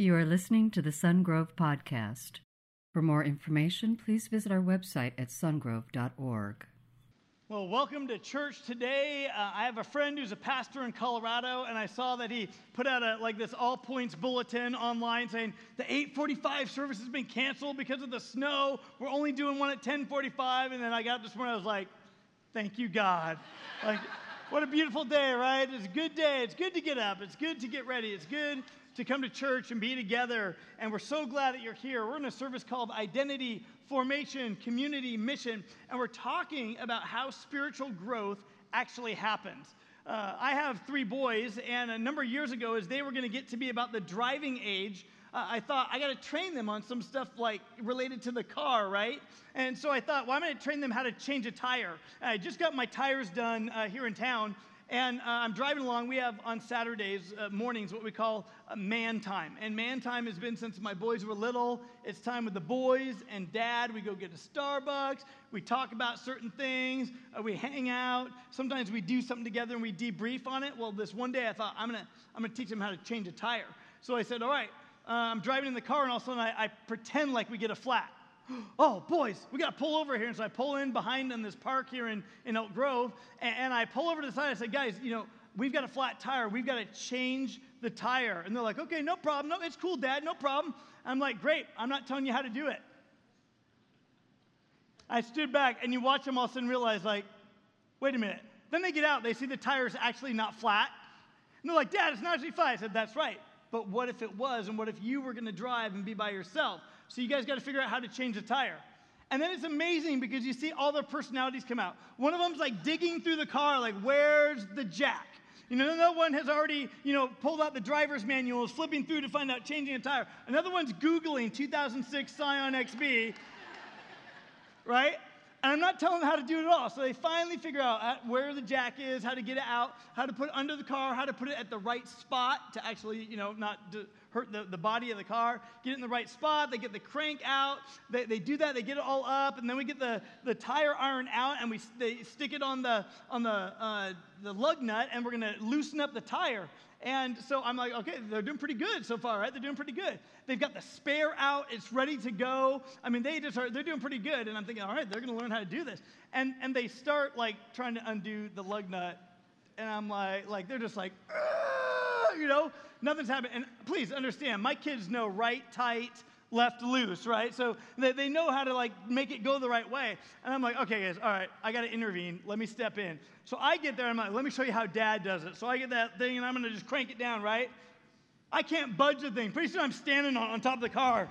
You are listening to the Sungrove Podcast. For more information, please visit our website at sungrove.org. Well, welcome to church today. Uh, I have a friend who's a pastor in Colorado, and I saw that he put out a like this all points bulletin online saying the 8:45 service has been canceled because of the snow. We're only doing one at 10:45, and then I got up this morning. I was like, "Thank you, God!" Like, what a beautiful day, right? It's a good day. It's good to get up. It's good to get ready. It's good to come to church and be together. And we're so glad that you're here. We're in a service called Identity, Formation, Community, Mission. And we're talking about how spiritual growth actually happens. Uh, I have three boys, and a number of years ago, as they were going to get to be about the driving age, uh, I thought I got to train them on some stuff like related to the car, right? And so I thought, well, I'm going to train them how to change a tire. I just got my tires done uh, here in town, and uh, I'm driving along. We have on Saturdays uh, mornings what we call man time. And man time has been since my boys were little. It's time with the boys and dad. We go get a Starbucks. We talk about certain things. Uh, we hang out. Sometimes we do something together and we debrief on it. Well, this one day I thought, I'm going to I'm to teach them how to change a tire. So I said, all right, uh, I'm driving in the car, and all of a sudden I, I pretend like we get a flat oh, boys, we got to pull over here. And so I pull in behind in this park here in, in Elk Grove, and, and I pull over to the side. I say, guys, you know, we've got a flat tire. We've got to change the tire. And they're like, okay, no problem. No, it's cool, Dad, no problem. I'm like, great, I'm not telling you how to do it. I stood back, and you watch them all of a sudden realize, like, wait a minute. Then they get out, they see the tire's actually not flat. And they're like, Dad, it's not actually flat. I said, that's right. But what if it was? And what if you were going to drive and be by yourself? So you guys got to figure out how to change the tire. And then it's amazing because you see all their personalities come out. One of them's like digging through the car, like, where's the jack? You know, another one has already, you know, pulled out the driver's manual, flipping through to find out changing a tire. Another one's Googling 2006 Scion XB, right? And I'm not telling them how to do it at all. So they finally figure out uh, where the jack is, how to get it out, how to put it under the car, how to put it at the right spot to actually, you know, not do, hurt the, the body of the car, get it in the right spot. They get the crank out. They, they do that. They get it all up. And then we get the, the tire iron out and we they stick it on the, on the, uh, the lug nut and we're to loosen up the tire. And so I'm like, okay, they're doing pretty good so far, right? They're doing pretty good. They've got the spare out, it's ready to go. I mean, they just are, they're doing pretty good. And I'm thinking, all right, they're gonna learn how to do this. And and they start like trying to undo the lug nut. And I'm like, like, they're just like, you know, nothing's happening. And please understand, my kids know right, tight, left, loose, right? So they, they know how to like make it go the right way. And I'm like, okay, guys, all right, I got to intervene. Let me step in. So I get there. I'm like, let me show you how dad does it. So I get that thing and I'm going to just crank it down, right? I can't budge the thing. Pretty soon I'm standing on, on top of the car.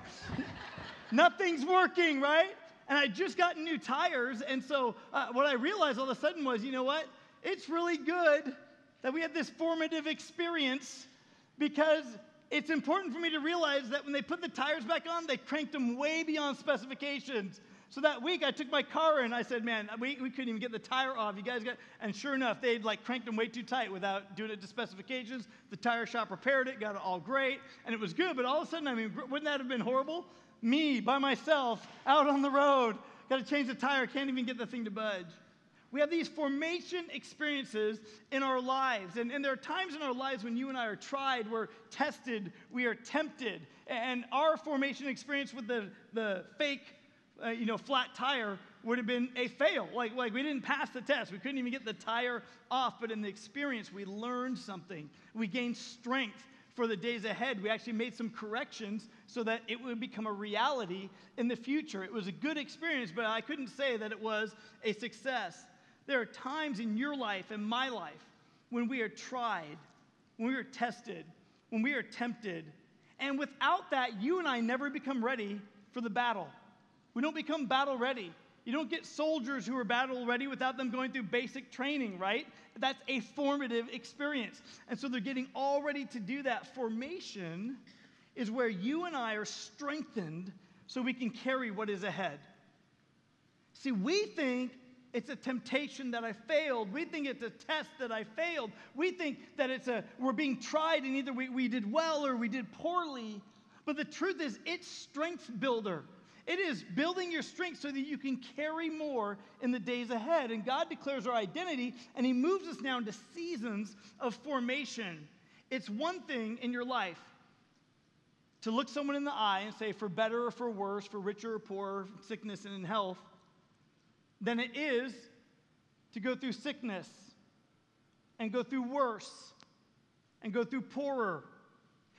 Nothing's working, right? And I just got new tires. And so uh, what I realized all of a sudden was, you know what? It's really good that we had this formative experience because it's important for me to realize that when they put the tires back on, they cranked them way beyond specifications. So that week, I took my car and I said, "Man, we, we couldn't even get the tire off. You guys got." And sure enough, they'd like cranked them way too tight without doing it to specifications. The tire shop repaired it, got it all great, and it was good. But all of a sudden, I mean, wouldn't that have been horrible? Me by myself out on the road, got to change the tire, can't even get the thing to budge. We have these formation experiences in our lives. And, and there are times in our lives when you and I are tried, we're tested, we are tempted. And our formation experience with the, the fake, uh, you know, flat tire would have been a fail. Like, like we didn't pass the test. We couldn't even get the tire off. But in the experience, we learned something. We gained strength for the days ahead. We actually made some corrections so that it would become a reality in the future. It was a good experience, but I couldn't say that it was a success. There are times in your life and my life when we are tried, when we are tested, when we are tempted. And without that, you and I never become ready for the battle. We don't become battle ready. You don't get soldiers who are battle ready without them going through basic training, right? That's a formative experience. And so they're getting all ready to do that. Formation is where you and I are strengthened so we can carry what is ahead. See, we think it's a temptation that I failed. We think it's a test that I failed. We think that it's a we're being tried and either we, we did well or we did poorly. But the truth is, it's strength builder. It is building your strength so that you can carry more in the days ahead. And God declares our identity, and He moves us now into seasons of formation. It's one thing in your life to look someone in the eye and say, for better or for worse, for richer or poorer, sickness and in health, than it is to go through sickness and go through worse and go through poorer.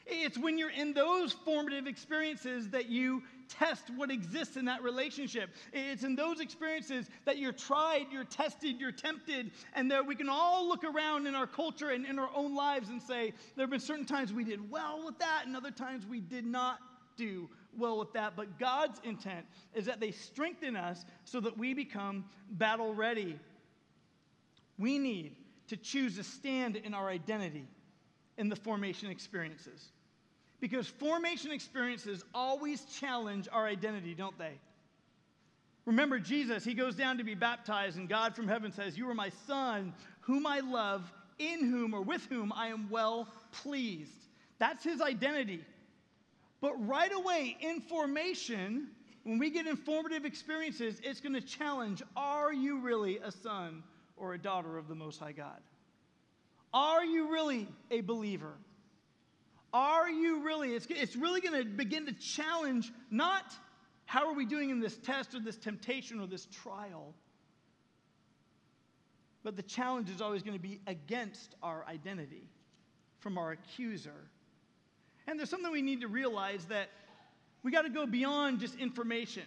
It's when you're in those formative experiences that you test what exists in that relationship. It's in those experiences that you're tried, you're tested, you're tempted, and that we can all look around in our culture and in our own lives and say, there have been certain times we did well with that, and other times we did not do well with that. But God's intent is that they strengthen us so that we become battle ready. We need to choose to stand in our identity in the formation experiences. Because formation experiences always challenge our identity, don't they? Remember Jesus, he goes down to be baptized, and God from heaven says, You are my son, whom I love, in whom or with whom I am well pleased. That's his identity. But right away information, when we get informative experiences, it's going to challenge are you really a son or a daughter of the Most High God? Are you really a believer? Are you really? It's, it's really going to begin to challenge not how are we doing in this test or this temptation or this trial, but the challenge is always going to be against our identity from our accuser. And there's something we need to realize that we got to go beyond just information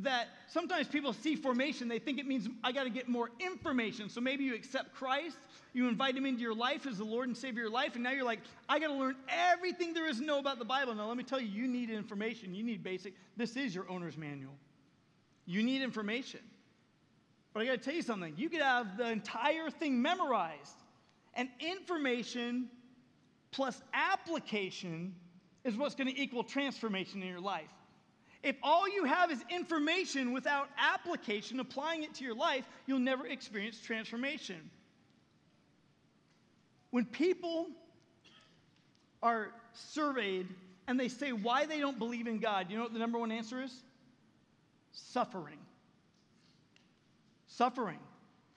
that sometimes people see formation, they think it means I got to get more information. So maybe you accept Christ, you invite him into your life as the Lord and Savior of your life, and now you're like, I got to learn everything there is to know about the Bible. Now, let me tell you, you need information. You need basic. This is your owner's manual. You need information. But I got to tell you something. You could have the entire thing memorized, and information plus application is what's going to equal transformation in your life. If all you have is information without application, applying it to your life, you'll never experience transformation. When people are surveyed and they say why they don't believe in God, you know what the number one answer is? Suffering. Suffering.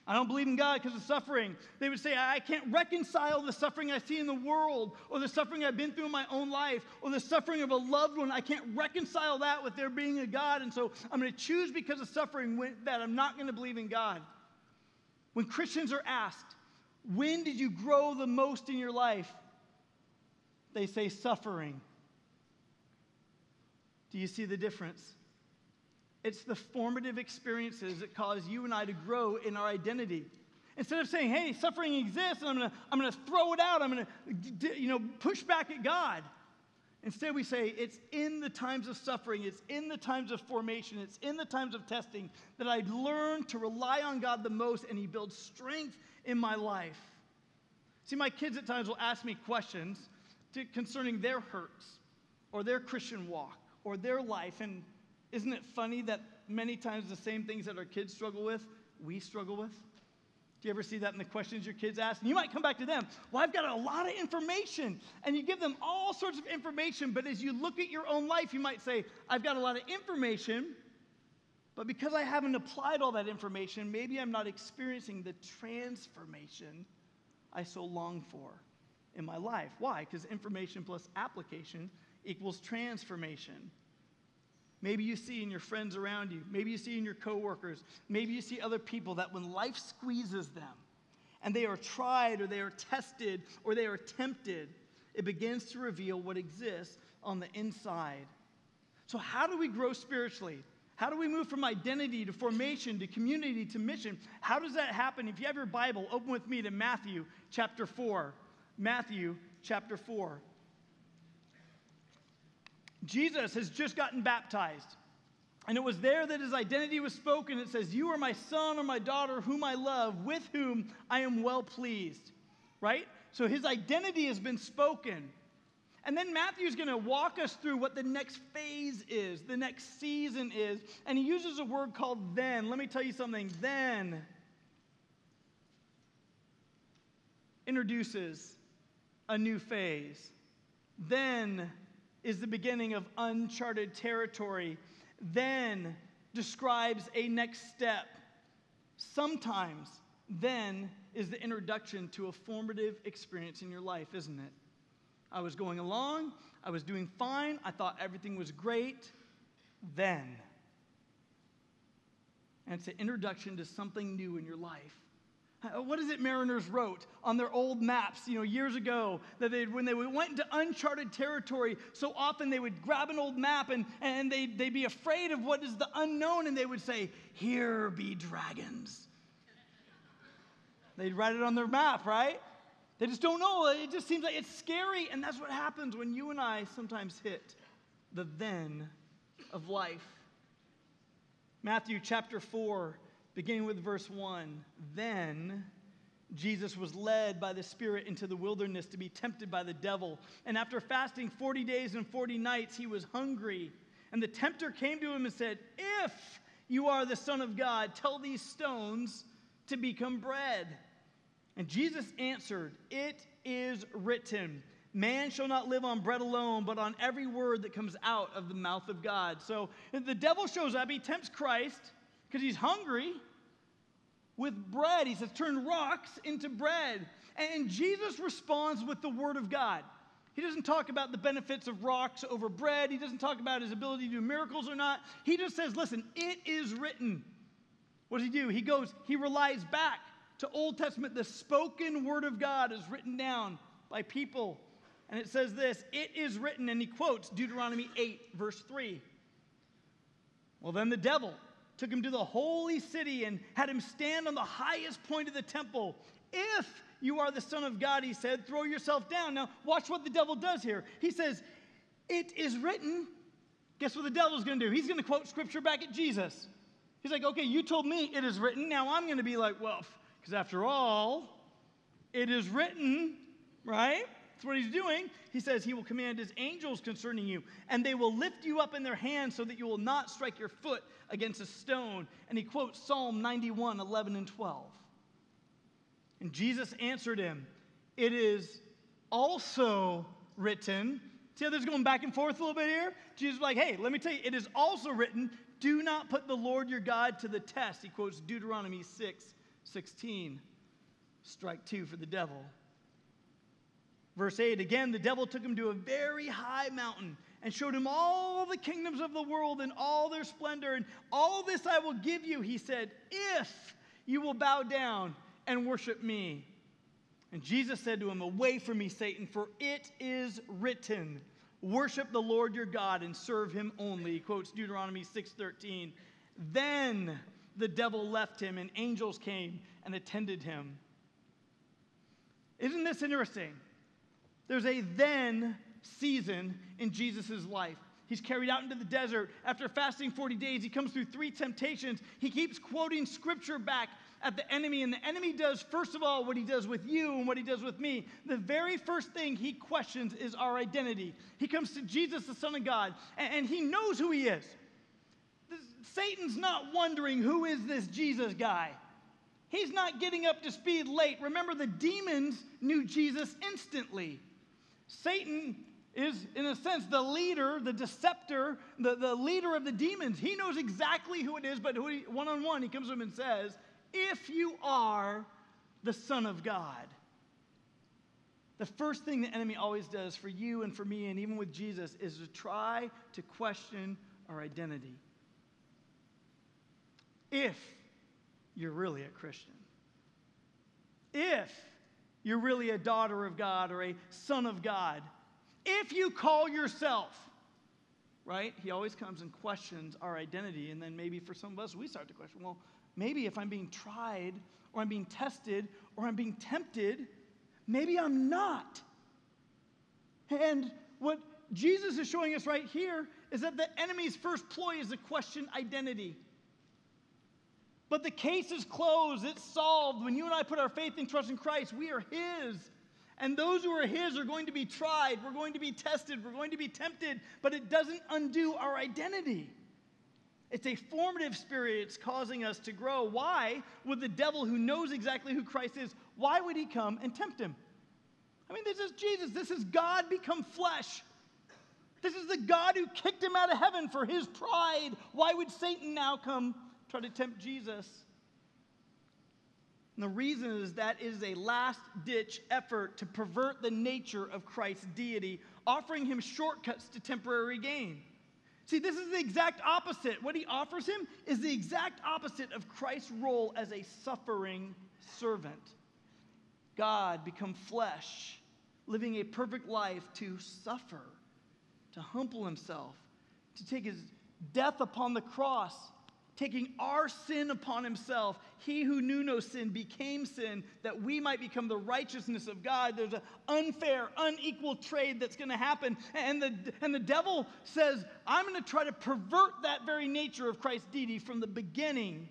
I don't believe in God because of suffering. They would say, I can't reconcile the suffering I see in the world, or the suffering I've been through in my own life, or the suffering of a loved one. I can't reconcile that with there being a God. And so I'm going to choose because of suffering that I'm not going to believe in God. When Christians are asked, When did you grow the most in your life? They say, Suffering. Do you see the difference? It's the formative experiences that cause you and I to grow in our identity. Instead of saying, hey, suffering exists and I'm gonna, I'm gonna throw it out, I'm gonna you know, push back at God. Instead, we say, it's in the times of suffering, it's in the times of formation, it's in the times of testing that I learn to rely on God the most and He builds strength in my life. See, my kids at times will ask me questions to, concerning their hurts or their Christian walk or their life, and isn't it funny that many times the same things that our kids struggle with, we struggle with? Do you ever see that in the questions your kids ask? And you might come back to them. Well, I've got a lot of information. And you give them all sorts of information, but as you look at your own life, you might say, I've got a lot of information, but because I haven't applied all that information, maybe I'm not experiencing the transformation I so long for in my life. Why? Because information plus application equals transformation. Maybe you see in your friends around you. Maybe you see in your coworkers. Maybe you see other people that when life squeezes them and they are tried or they are tested or they are tempted, it begins to reveal what exists on the inside. So, how do we grow spiritually? How do we move from identity to formation to community to mission? How does that happen? If you have your Bible, open with me to Matthew chapter 4. Matthew chapter 4. Jesus has just gotten baptized. And it was there that his identity was spoken. It says, You are my son or my daughter, whom I love, with whom I am well pleased. Right? So his identity has been spoken. And then Matthew's going to walk us through what the next phase is, the next season is. And he uses a word called then. Let me tell you something. Then introduces a new phase. Then is the beginning of uncharted territory, then describes a next step. Sometimes then is the introduction to a formative experience in your life, isn't it? I was going along, I was doing fine. I thought everything was great. Then. And it's an introduction to something new in your life. Uh, what is it mariners wrote on their old maps, you know, years ago, that they, when they went into uncharted territory, so often they would grab an old map and, and they'd, they'd be afraid of what is the unknown and they would say, Here be dragons. They'd write it on their map, right? They just don't know. It just seems like it's scary. And that's what happens when you and I sometimes hit the then of life. Matthew chapter 4 beginning with verse 1. Then Jesus was led by the Spirit into the wilderness to be tempted by the devil. And after fasting 40 days and 40 nights, he was hungry. And the tempter came to him and said, If you are the Son of God, tell these stones to become bread. And Jesus answered, It is written, Man shall not live on bread alone, but on every word that comes out of the mouth of God. So the devil shows up, he tempts Christ because he's hungry with bread. He says, turn rocks into bread. And Jesus responds with the word of God. He doesn't talk about the benefits of rocks over bread. He doesn't talk about his ability to do miracles or not. He just says, listen, it is written. What does he do? He goes, he relies back to Old Testament. The spoken word of God is written down by people. And it says this it is written, and he quotes Deuteronomy 8, verse 3. Well, then the devil took him to the holy city and had him stand on the highest point of the temple. If you are the Son of God, he said, throw yourself down. Now, watch what the devil does here. He says, It is written. Guess what the devil's going to do? He's going to quote scripture back at Jesus. He's like, Okay, you told me it is written. Now I'm going to be like, Well, because after all, it is written, right? That's what he's doing. He says he will command his angels concerning you, and they will lift you up in their hands so that you will not strike your foot against a stone. And he quotes Psalm 91 11 and 12. And Jesus answered him, It is also written. See how this is going back and forth a little bit here? Jesus like, Hey, let me tell you, it is also written, Do not put the Lord your God to the test. He quotes Deuteronomy 6 16. Strike two for the devil. Verse 8 again, the devil took him to a very high mountain and showed him all the kingdoms of the world and all their splendor. And all this I will give you, he said, if you will bow down and worship me. And Jesus said to him, Away from me, Satan, for it is written, Worship the Lord your God and serve him only. He quotes Deuteronomy 6:13. Then the devil left him, and angels came and attended him. Isn't this interesting? There's a then season in Jesus' life. He's carried out into the desert. After fasting 40 days, he comes through three temptations. He keeps quoting scripture back at the enemy, and the enemy does, first of all, what he does with you and what he does with me. The very first thing he questions is our identity. He comes to Jesus, the Son of God, and, he knows who he is. Satan's not wondering who is this Jesus guy. He's not getting up to speed late. Remember, the demons knew Jesus instantly. Satan is, in a sense, the leader, the deceptor, the, the leader of the demons. He knows exactly who it is, but one on one, he comes to him and says, If you are the Son of God. The first thing the enemy always does for you and for me, and even with Jesus, is to try to question our identity. If you're really a Christian, if you're really a daughter of God or a son of God. If you call yourself, right? He always comes and questions our identity. And then maybe for some of us, we start to question well, maybe if I'm being tried or I'm being tested or I'm being tempted, maybe I'm not. And what Jesus is showing us right here is that the enemy's first ploy is to question identity. But the case is closed, it's solved. When you and I put our faith and trust in Christ, we are His. And those who are His are going to be tried, we're going to be tested, we're going to be tempted, but it doesn't undo our identity. It's a formative spirit. It's causing us to grow. Why would the devil, who knows exactly who Christ is, why would he come and tempt him? I mean, this is Jesus. This is God become flesh. This is the God who kicked him out of heaven for his pride. Why would Satan now come try to tempt Jesus. And the reason is that is a last ditch effort to pervert the nature of Christ's deity, offering him shortcuts to temporary gain. See, this is the exact opposite. What he offers him is the exact opposite of Christ's role as a suffering servant. God become flesh, living a perfect life to suffer, to humble himself, to take his death upon the cross, taking our sin upon himself. He who knew no sin became sin that we might become the righteousness of God. There's an unfair, unequal trade that's going to happen. And the, and the devil says, I'm going to try to pervert that very nature of Christ's deity from the beginning.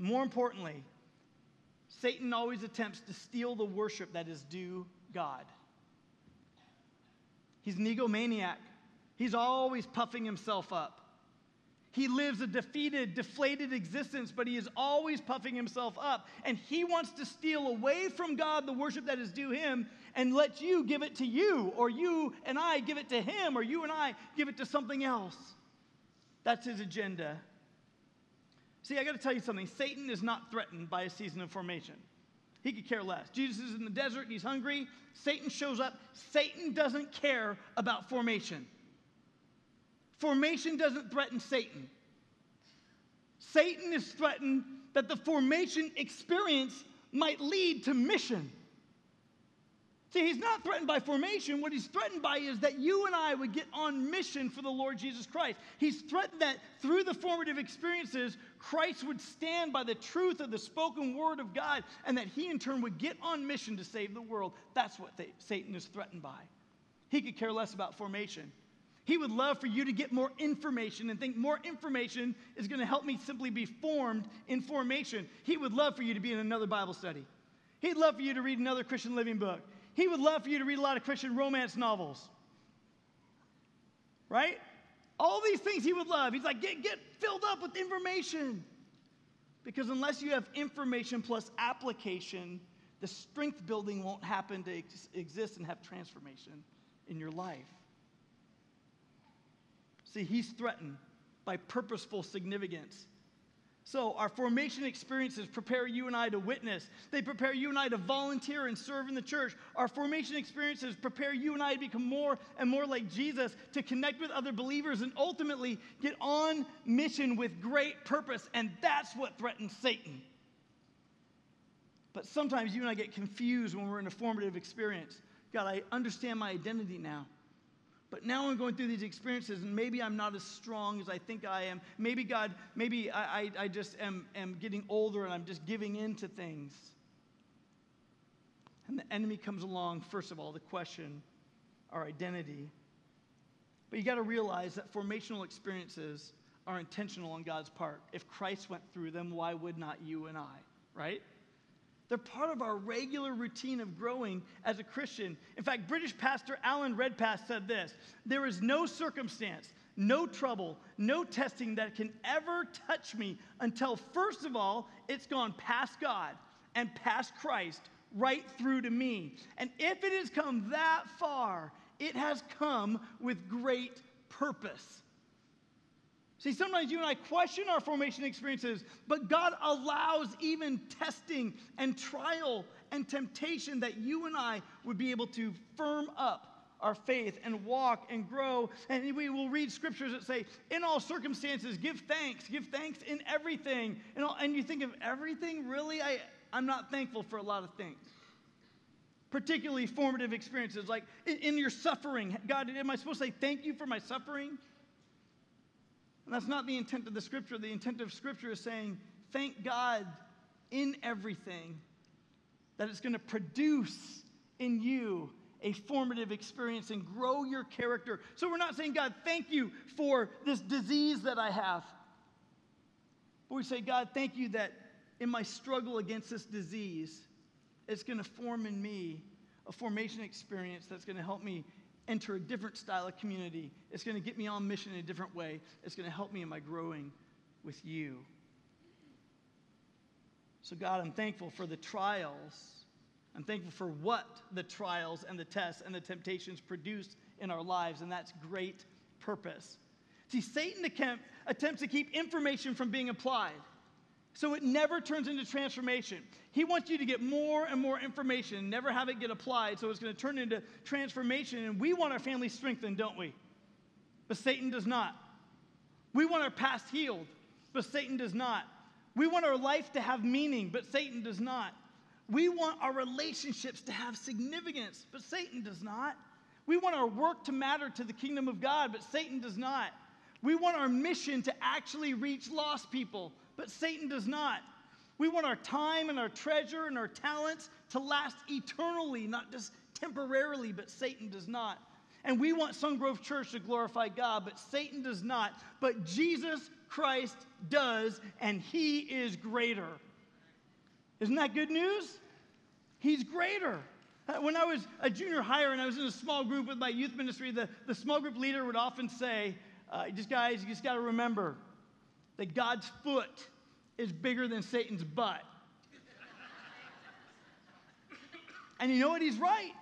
More importantly, Satan always attempts to steal the worship that is due God. He's an egomaniac. He's always puffing himself up. He lives a defeated, deflated existence, but he is always puffing himself up. And he wants to steal away from God the worship that is due him and let you give it to you, or you and I give it to him, or you and I give it to something else. That's his agenda. See, I got to tell you something. Satan is not threatened by a season of formation. He could care less. Jesus is in the desert, and he's hungry. Satan shows up. Satan doesn't care about formation. Formation doesn't threaten Satan. Satan is threatened that the formation experience might lead to mission. See, he's not threatened by formation. What he's threatened by is that you and I would get on mission for the Lord Jesus Christ. He's threatened that through the formative experiences, Christ would stand by the truth of the spoken word of God and that he in turn would get on mission to save the world. That's what they, Satan is threatened by. He could care less about formation. He would love for you to get more information and think more information is going to help me simply be formed in formation. He would love for you to be in another Bible study. He'd love for you to read another Christian living book. He would love for you to read a lot of Christian romance novels. Right? All these things he would love. He's like, get, get filled up with information. Because unless you have information plus application, the strength building won't happen to ex- exist and have transformation in your life. See, he's threatened by purposeful significance. So, our formation experiences prepare you and I to witness. They prepare you and I to volunteer and serve in the church. Our formation experiences prepare you and I to become more and more like Jesus, to connect with other believers, and ultimately get on mission with great purpose. And that's what threatens Satan. But sometimes you and I get confused when we're in a formative experience. God, I understand my identity now. But now I'm going through these experiences, and maybe I'm not as strong as I think I am. Maybe God, maybe I, I, I just am, am getting older and I'm just giving in to things. And the enemy comes along, first of all, to question our identity. But you got to realize that formational experiences are intentional on God's part. If Christ went through them, why would not you and I, right? They're part of our regular routine of growing as a Christian. In fact, British pastor Alan Redpath said this There is no circumstance, no trouble, no testing that can ever touch me until, first of all, it's gone past God and past Christ right through to me. And if it has come that far, it has come with great purpose. See, sometimes you and I question our formation experiences, but God allows even testing and trial and temptation that you and I would be able to firm up our faith and walk and grow. And we will read scriptures that say, in all circumstances, give thanks, give thanks in everything. And, all, and you think of everything, really? I, I'm not thankful for a lot of things. Particularly formative experiences, like in, in your suffering. God, am I supposed to say thank you for my suffering? And that's not the intent of the scripture. The intent of scripture is saying, thank God in everything that it's going to produce in you a formative experience and grow your character. So we're not saying, God, thank you for this disease that I have. But we say, God, thank you that in my struggle against this disease, it's going to form in me a formation experience that's going to help me enter a different style of community. It's going to get me on mission in a different way. It's going to help me in my growing with you. So, God, I'm thankful for the trials. I'm thankful for what the trials and the tests and the temptations produce in our lives, and that's great purpose. See, Satan attempts to keep information from being applied. So it never turns into transformation. He wants you to get more and more information, never have it get applied, so it's going to turn into transformation. And we want our family strengthened, don't we? But Satan does not. We want our past healed, but Satan does not. We want our life to have meaning, but Satan does not. We want our relationships to have significance, but Satan does not. We want our work to matter to the kingdom of God, but Satan does not. We want our mission to actually reach lost people, but Satan does not. We want our time and our treasure and our talents to last eternally, not just temporarily, but Satan does not. And we want Sungrove Church to glorify God, but Satan does not. But Jesus Christ does, and he is greater. Isn't that good news? He's greater. Uh, when I was a junior higher and I was in a small group with my youth ministry, the, the small group leader would often say, uh, just guys, you just got to remember that God's foot is bigger than Satan's butt. and you know what? He's right.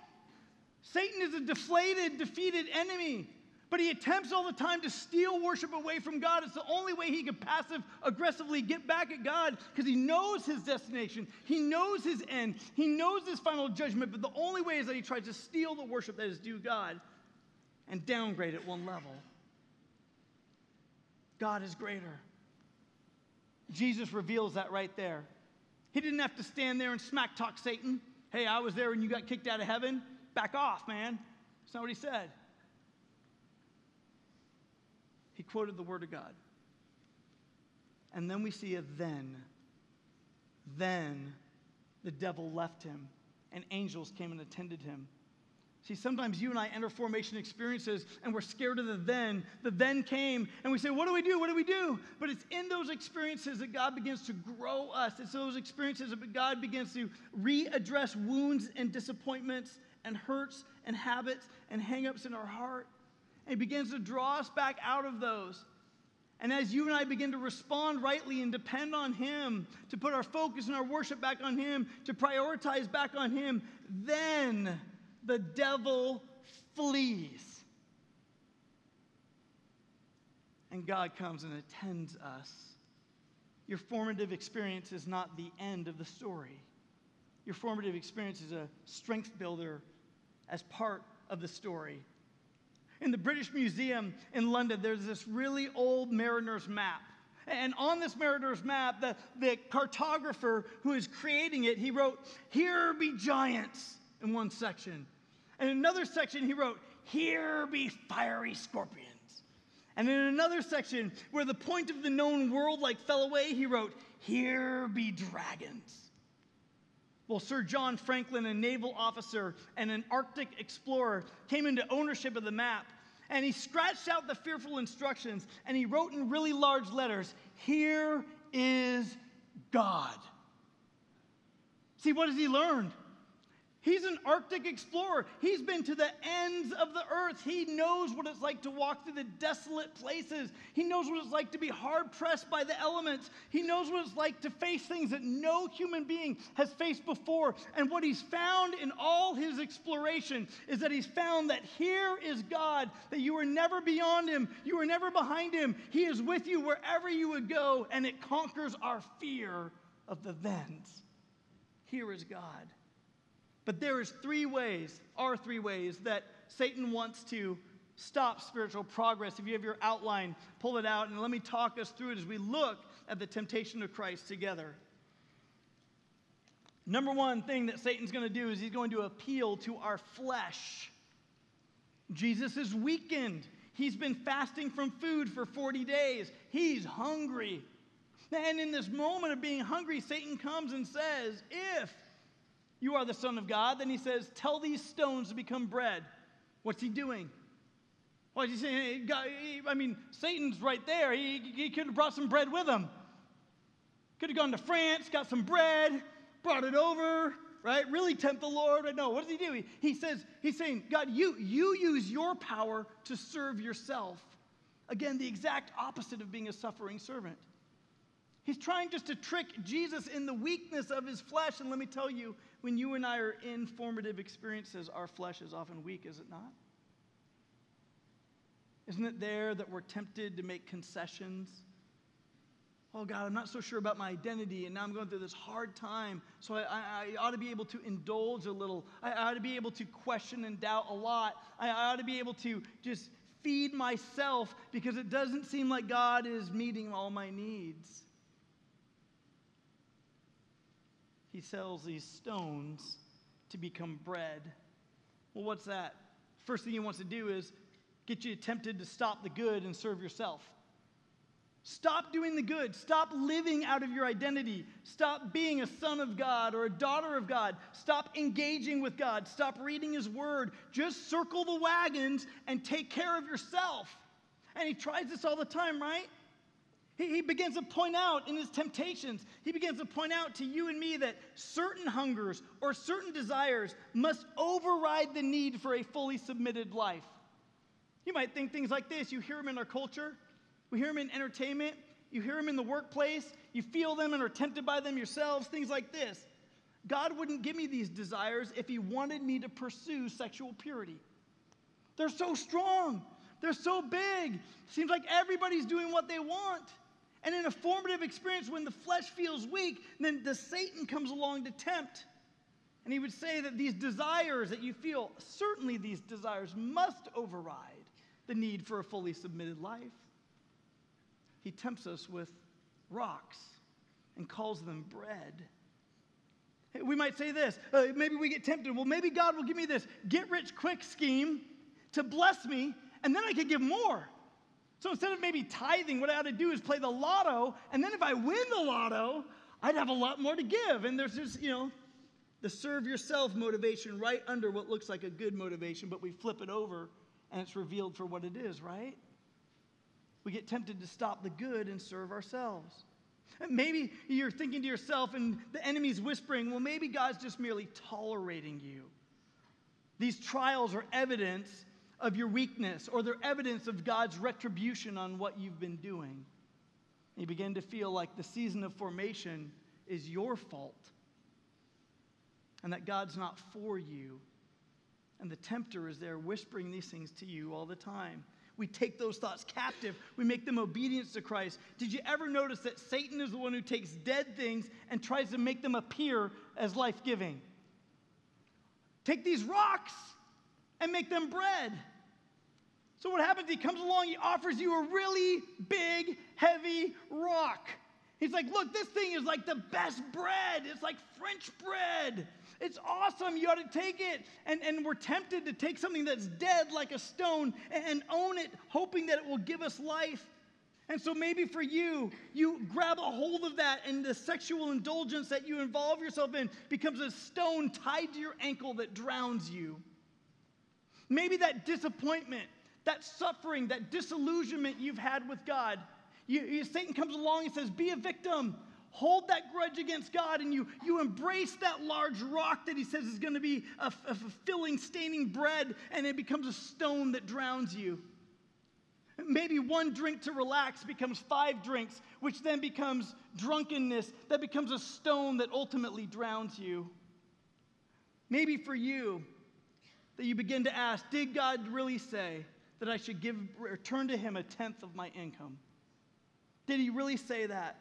Satan is a deflated, defeated enemy. But he attempts all the time to steal worship away from God. It's the only way he can passive aggressively get back at God because he knows his destination. He knows his end. He knows his final judgment. But the only way is that he tries to steal the worship that is due God and downgrade it one level. God is greater. Jesus reveals that right there. He didn't have to stand there and smack talk Satan. Hey, I was there when you got kicked out of heaven. Back off, man. That's not what he said. He quoted the Word of God. And then we see a then. Then the devil left him, and angels came and attended him. See, sometimes you and I enter formation experiences and we're scared of the then. The then came and we say, What do we do? What do we do? But it's in those experiences that God begins to grow us. It's those experiences that God begins to readdress wounds and disappointments and hurts and habits and hangups in our heart. And He begins to draw us back out of those. And as you and I begin to respond rightly and depend on Him, to put our focus and our worship back on Him, to prioritize back on Him, then the devil flees. And God comes and attends us. Your formative experience is not the end of the story. Your formative experience is a strength builder as part of the story. In the British Museum in London, there's this really old mariner's map. And on this mariner's map, the, the cartographer who is creating it, he wrote, Here be giants in one section. And in another section, he wrote, Here be fiery scorpions. And in another section, where the point of the known world like fell away, he wrote, Here be dragons. Well, Sir John Franklin, a naval officer and an Arctic explorer, came into ownership of the map. And he scratched out the fearful instructions and he wrote in really large letters, Here is God. See, what has he learned? He's an Arctic explorer. He's been to the ends of the earth. He knows what it's like to walk through the desolate places. He knows what it's like to be hard pressed by the elements. He knows what it's like to face things that no human being has faced before. And what he's found in all his exploration is that he's found that here is God, that you are never beyond him, you are never behind him. He is with you wherever you would go, and it conquers our fear of the thens. Here is God. But there is three ways, are three ways that Satan wants to stop spiritual progress. If you have your outline, pull it out and let me talk us through it as we look at the temptation of Christ together. Number one thing that Satan's going to do is he's going to appeal to our flesh. Jesus is weakened. He's been fasting from food for 40 days. He's hungry. And in this moment of being hungry, Satan comes and says, If you are the Son of God. Then he says, Tell these stones to become bread. What's he doing? Well, he's saying, God, I mean, Satan's right there. He, he could have brought some bread with him. Could have gone to France, got some bread, brought it over, right? Really tempt the Lord. No, what does he do? He, he says, he's saying, God, you, you use your power to serve yourself. Again, the exact opposite of being a suffering servant. He's trying just to trick Jesus in the weakness of his flesh. And let me tell you, when you and I are in formative experiences, our flesh is often weak, is it not? Isn't it there that we're tempted to make concessions? oh God, I'm not so sure about my identity, and now I'm going through this hard time. So I, I, I ought to be able to indulge a little. I, I ought to be able to question and doubt a lot. I, I ought to be able to just feed myself because it doesn't seem like God is meeting all my needs. He sells these stones to become bread. Well, what's that? First thing he wants to do is get you tempted to stop the good and serve yourself. Stop doing the good. Stop living out of your identity. Stop being a son of God or a daughter of God. Stop engaging with God. Stop reading His Word. Just circle the wagons and take care of yourself. And He tries this all the time, right? He, he begins to point out in His temptations, He begins to point out to you and me that certain hungers or certain desires must override the need for a fully submitted life. You might think things like this. You hear them in our culture. We hear them in entertainment. You hear them in the workplace. You feel them and are tempted by them yourselves, things like this. God wouldn't give me these desires if He wanted me to pursue sexual purity. They're so strong, they're so big. Seems like everybody's doing what they want. And in a formative experience, when the flesh feels weak, then the Satan comes along to tempt. And he would say that these desires that you feel, certainly these desires must override the need for a fully submitted life he tempts us with rocks and calls them bread. We might say this uh, maybe we get tempted. Well, maybe God will give me this get rich quick scheme to bless me, and then I can give more. So instead of maybe tithing, what I ought to do is play the lotto, and then if I win the lotto, I'd have a lot more to give. And there's this, you know, the serve yourself motivation right under what looks like a good motivation, but we flip it over and it's revealed for what it is, right? we get tempted to stop the good and serve ourselves. Maybe you're thinking to yourself, and the enemy's whispering, well, maybe God's just merely tolerating you. These trials are evidence of your weakness, or they're evidence of God's retribution on what you've been doing. You begin to feel like the season of formation is your fault, and that God's not for you. And the tempter is there whispering these things to you all the time we take those thoughts captive. We make them obedience to Christ. Did you ever notice that Satan is the one who takes dead things and tries to make them appear as life giving? Take these rocks and make them bread. So, what happens? He comes along, he offers you a really big, heavy rock. He's like, Look, this thing is like the best bread. It's like French bread. It's awesome. You ought to take it. And, and we're tempted to take something that's dead like a stone and, and own it, hoping that it will give us life. And so maybe for you, you grab a hold of that, and the sexual indulgence that you involve yourself in becomes a stone tied to your ankle that drowns you. Maybe that disappointment, that suffering, that disillusionment you've had with God, you, you, Satan comes along and says, Be a victim hold that grudge against God and you, you embrace that large rock that he says is going to be a, a fulfilling, staining bread, and it becomes a stone that drowns you. Maybe one drink to relax becomes five drinks, which then becomes drunkenness, that becomes a stone that ultimately drowns you. Maybe for you, that you begin to ask, did God really say that I should give return to him a tenth of my income? Did he really say that?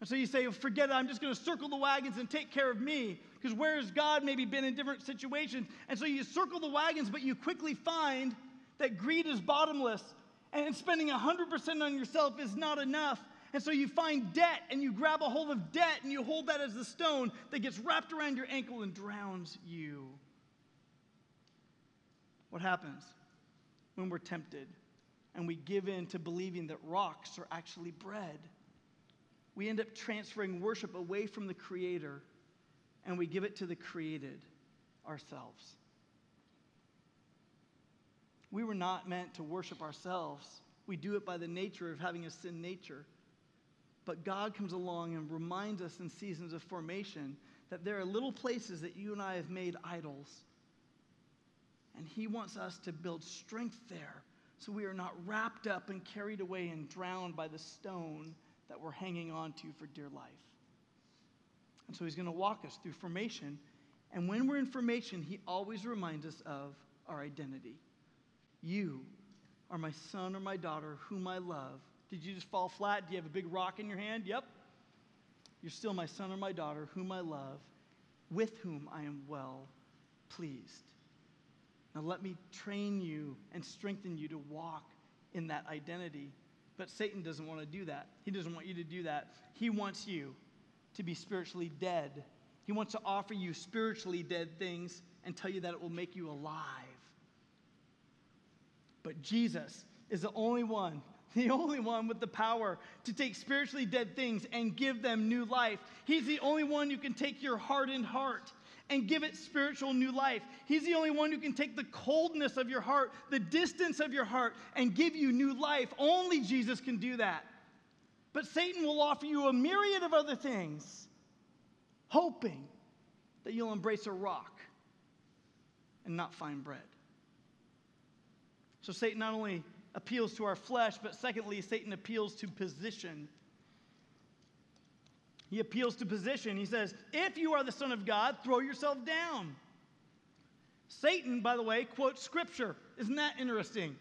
And so you say, forget it, I'm just going to circle the wagons and take care of me. Because where has God maybe been in different situations? And so you circle the wagons, but you quickly find that greed is bottomless and spending 100% on yourself is not enough. And so you find debt and you grab a hold of debt and you hold that as the stone that gets wrapped around your ankle and drowns you. What happens when we're tempted and we give in to believing that rocks are actually bread? we end up transferring worship away from the Creator and we give it to the created ourselves. We were not meant to worship ourselves. We do it by the nature of having a sin nature. But God comes along and reminds us in seasons of formation that there are little places that you and I have made idols. And He wants us to build strength there so we are not wrapped up and carried away and drowned by the stone that we're hanging on to for dear life. And so he's going to walk us through formation. And when we're in formation, he always reminds us of our identity. You are my son or my daughter, whom I love. Did you just fall flat? Do you have a big rock in your hand? Yep. You're still my son or my daughter, whom I love, with whom I am well pleased. Now let me train you and strengthen you to walk in that identity. But Satan doesn't want to do that. He doesn't want you to do that. He wants you to be spiritually dead. He wants to offer you spiritually dead things and tell you that it will make you alive. But Jesus is the only one, the only one with the power to take spiritually dead things and give them new life. He's the only one who can take your hardened heart and give it spiritual new life. He's the only one who can take the coldness of your heart, the distance of your heart, and give you new life. Only Jesus can do that. But Satan will offer you a myriad of other things, hoping that you'll embrace a rock and not find bread. So Satan not only appeals to our flesh, but secondly, Satan appeals to position. He appeals to position. He says, If you are the Son of God, throw yourself down. Satan, by the way, quotes scripture. Isn't that interesting?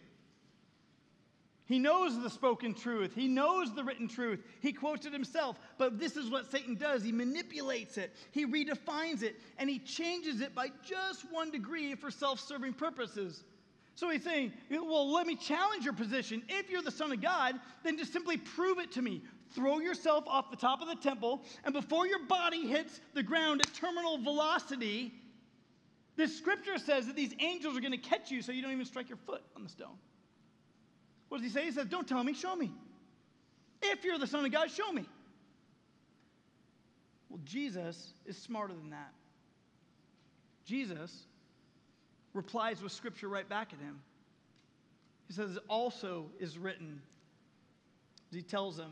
He knows the spoken truth. He knows the written truth. He quotes it himself. But this is what Satan does he manipulates it, he redefines it, and he changes it by just one degree for self serving purposes. So he's saying, Well, let me challenge your position. If you're the Son of God, then just simply prove it to me. Throw yourself off the top of the temple, and before your body hits the ground at terminal velocity, this scripture says that these angels are going to catch you so you don't even strike your foot on the stone. What does he say? He says, Don't tell me, show me. If you're the Son of God, show me. Well, Jesus is smarter than that. Jesus replies with scripture right back at him. He says, also is written. He tells them,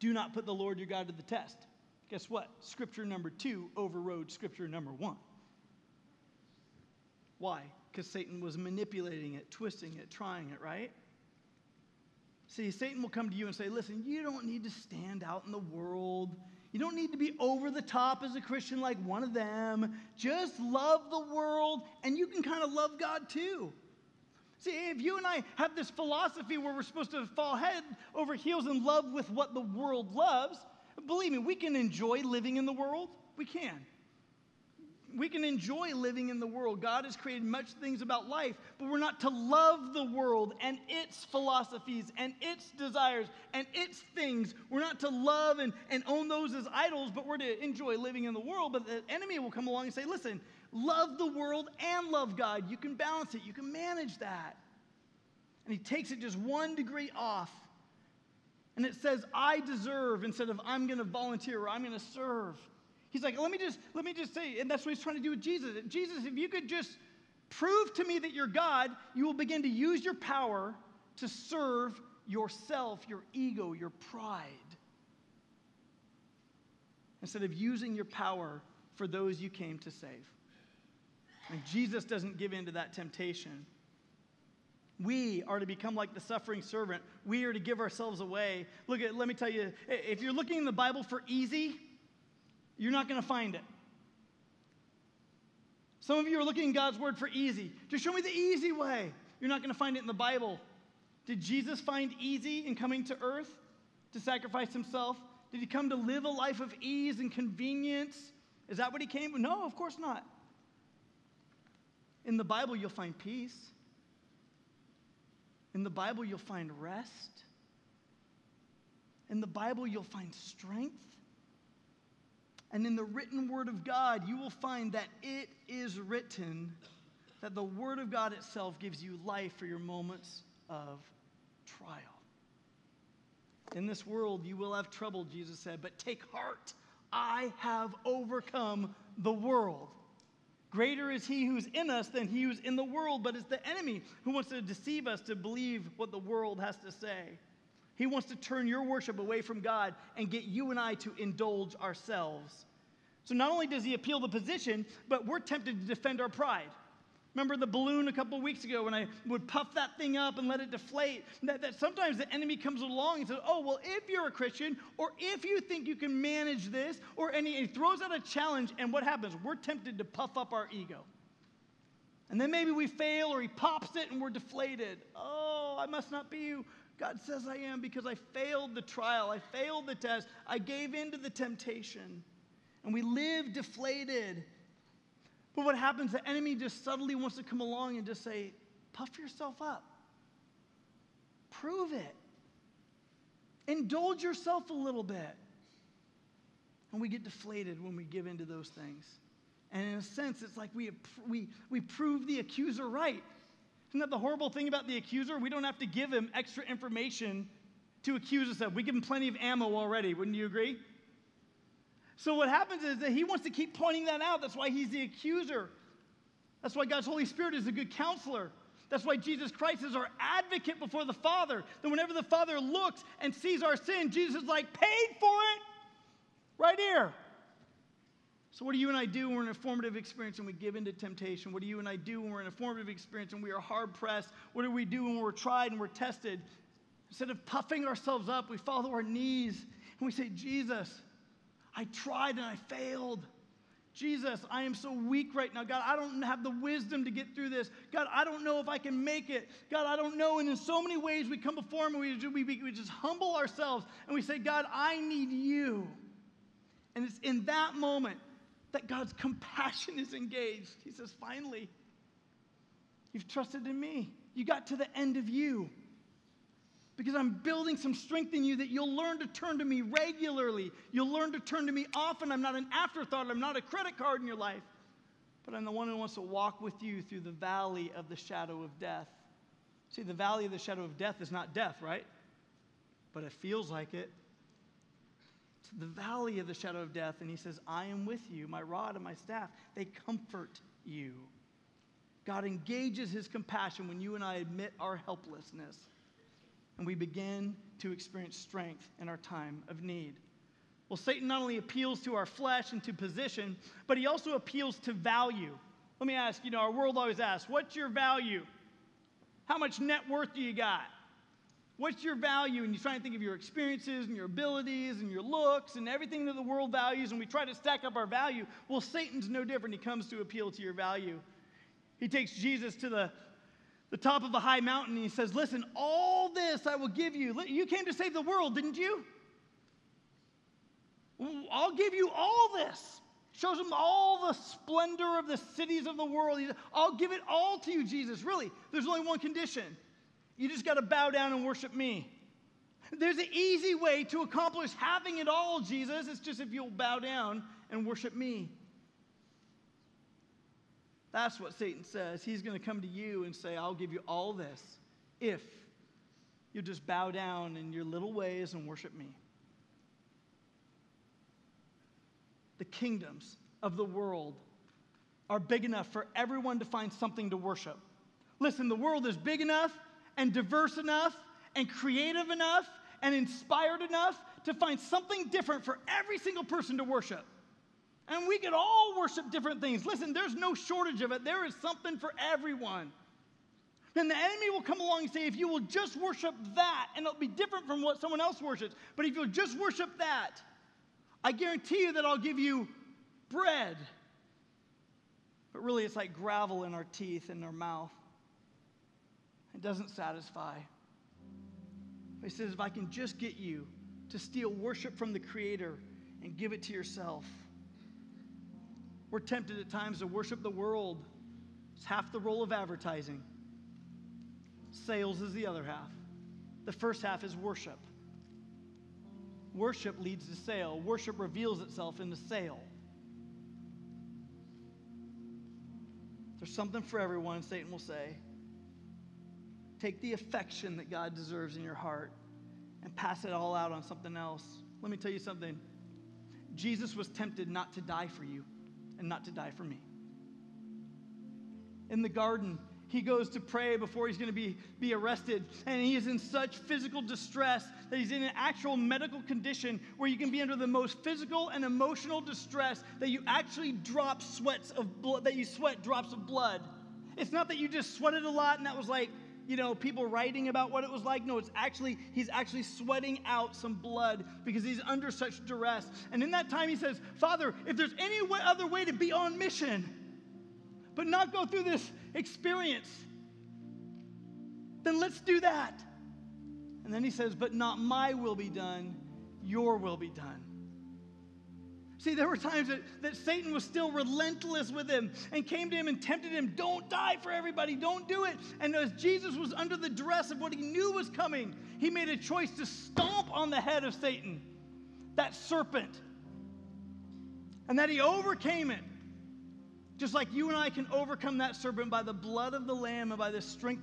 do not put the Lord your God to the test. Guess what? Scripture number two overrode scripture number one. Why? Because Satan was manipulating it, twisting it, trying it, right? See, Satan will come to you and say, listen, you don't need to stand out in the world. You don't need to be over the top as a Christian like one of them. Just love the world, and you can kind of love God too. See, if you and I have this philosophy where we're supposed to fall head over heels in love with what the world loves, believe me, we can enjoy living in the world. We can we can enjoy living in the world. God has created much things about life, but we're not to love the world and its philosophies and its desires and its things. We're not to love and, and own those as idols, but we're to enjoy living in the world. But the enemy will come along and say, listen, love the world and love God. You can balance it, you can manage that. And he takes it just one degree off. And it says, I deserve instead of I'm going to volunteer or I'm going to serve. He's like, let me just let me just say, and that's what he's trying to do with Jesus. Jesus, if you could just prove to me that you're God, you will begin to use your power to serve yourself, your ego, your pride. Instead of using your power for those you came to save. And Jesus doesn't give in to that temptation. We are to become like the suffering servant. We are to give ourselves away. Look at, let me tell you, if you're looking in the Bible for easy, you're not going to find it. Some of you are looking in God's word for easy. Just show me the easy way. You're not going to find it in the Bible. Did Jesus find easy in coming to earth to sacrifice himself? Did he come to live a life of ease and convenience? Is that what he came? No, of course not. In the Bible, you'll find peace. In the Bible, you'll find rest. In the Bible, you'll find strength. And in the written word of God, you will find that it is written that the word of God itself gives you life for your moments of trial. In this world, you will have trouble, Jesus said, but take heart. I have overcome the world. Greater is he who's in us than he who's in the world, but it's the enemy who wants to deceive us to believe what the world has to say. He wants to turn your worship away from God and get you and I to indulge ourselves. So not only does he appeal the position, but we're tempted to defend our pride. Remember the balloon a couple weeks ago when I would puff that thing up and let it deflate? That, that sometimes the enemy comes along and says, Oh, well, if you're a Christian, or if you think you can manage this, or any, he, throws out a challenge, and what happens? We're tempted to puff up our ego. And then maybe we fail, or he pops it and we're deflated. Oh, I must not be you. God says I am because I failed the trial. I failed the test. I gave in to the temptation. And we live deflated. But what happens? The enemy just subtly wants to come along and just say, puff yourself up. Prove it. Indulge yourself a little bit. And we get deflated when we give into those things. And in a sense, it's like we, we, we prove the accuser right. Isn't that the horrible thing about the accuser? We don't have to give him extra information to accuse us of. We give him plenty of ammo already, wouldn't you agree? So what happens is that he wants to keep pointing that out. That's why he's the accuser. That's why God's Holy Spirit is a good counselor. That's why Jesus Christ is our advocate before the Father. That whenever the Father looks and sees our sin, Jesus is like, paid for it right here. So, what do you and I do when we're in a formative experience and we give into temptation? What do you and I do when we're in a formative experience and we are hard pressed? What do we do when we're tried and we're tested? Instead of puffing ourselves up, we fall to our knees and we say, Jesus, I tried and I failed. Jesus, I am so weak right now. God, I don't have the wisdom to get through this. God, I don't know if I can make it. God, I don't know. And in so many ways, we come before Him and we, we, we just humble ourselves and we say, God, I need you. And it's in that moment that God's compassion is engaged. He says, finally, you've trusted in me. You got to the end of you. Because I'm building some strength in you that you'll learn to turn to me regularly. You'll learn to turn to me often. I'm not an afterthought. I'm not a credit card in your life. But I'm the one who wants to walk with you through the valley of the shadow of death. See, the valley of the shadow of death is not death, right? But it feels like it It's the valley of the shadow of death, and he says, I am with you. My rod and my staff, they comfort you. God engages his compassion when you and I admit our helplessness, and we begin to experience strength in our time of need. Well, Satan not only appeals to our flesh and to position, but he also appeals to value. Let me ask you know, our world always asks, What's your value? How much net worth do you got? What's your value? And you try and think of your experiences and your abilities and your looks and everything that the world values, and we try to stack up our value. Well, Satan's no different. He comes to appeal to your value. He takes Jesus to the, the top of a high mountain and he says, Listen, all this I will give you. You came to save the world, didn't you? I'll give you all this. Shows him all the splendor of the cities of the world. Says, I'll give it all to you, Jesus. Really, there's only one condition you just got to bow down and worship me. There's an easy way to accomplish having it all, Jesus. It's just if you'll bow down and worship me. That's what Satan says. He's going to come to you and say, I'll give you all this if you just bow down in your little ways and worship me. The kingdoms of the world are big enough for everyone to find something to worship. Listen, the world is big enough and diverse enough and creative enough and inspired enough to find something different for every single person to worship. And we could all worship different things. Listen, there's no shortage of it. There is something for everyone. And the enemy will come along and say, if you will just worship that, and it'll be different from what someone else worships, but if you'll just worship that, I guarantee you that I'll give you bread. But really, it's like gravel in our teeth and our mouth. It doesn't satisfy. He says, if I can just get you to steal worship from the Creator and give it to yourself. We're tempted at times to worship the world. It's half the role of advertising. Sales is the other half. The first half is worship. Worship leads to sale. Worship reveals itself in the sale. There's something for everyone, Satan will say. Take the affection that God deserves in your heart and pass it all out on something else. Let me tell you something. Jesus was tempted not to die for you and not to die for me. In the garden, he goes to pray before he's going to be, be arrested. And he is in such physical distress that he's in an actual medical condition where you can be under the most physical and emotional distress that you actually drop sweats of blood, that you sweat drops of blood. It's not that you just sweated a lot and that was like, you know, people writing about what it was like. No, it's actually, he's actually sweating out some blood because he's under such duress. And in that time, he says, Father, if there's any other way to be on mission, but not go through this experience, then let's do that. And then he says, But not my will be done, your will be done. See, there were times that, that Satan was still relentless with him and came to him and tempted him, Don't die for everybody, don't do it. And as Jesus was under the duress of what he knew was coming, he made a choice to stomp on the head of Satan, that serpent, and that he overcame it. Just like you and I can overcome that serpent by the blood of the Lamb and by the strength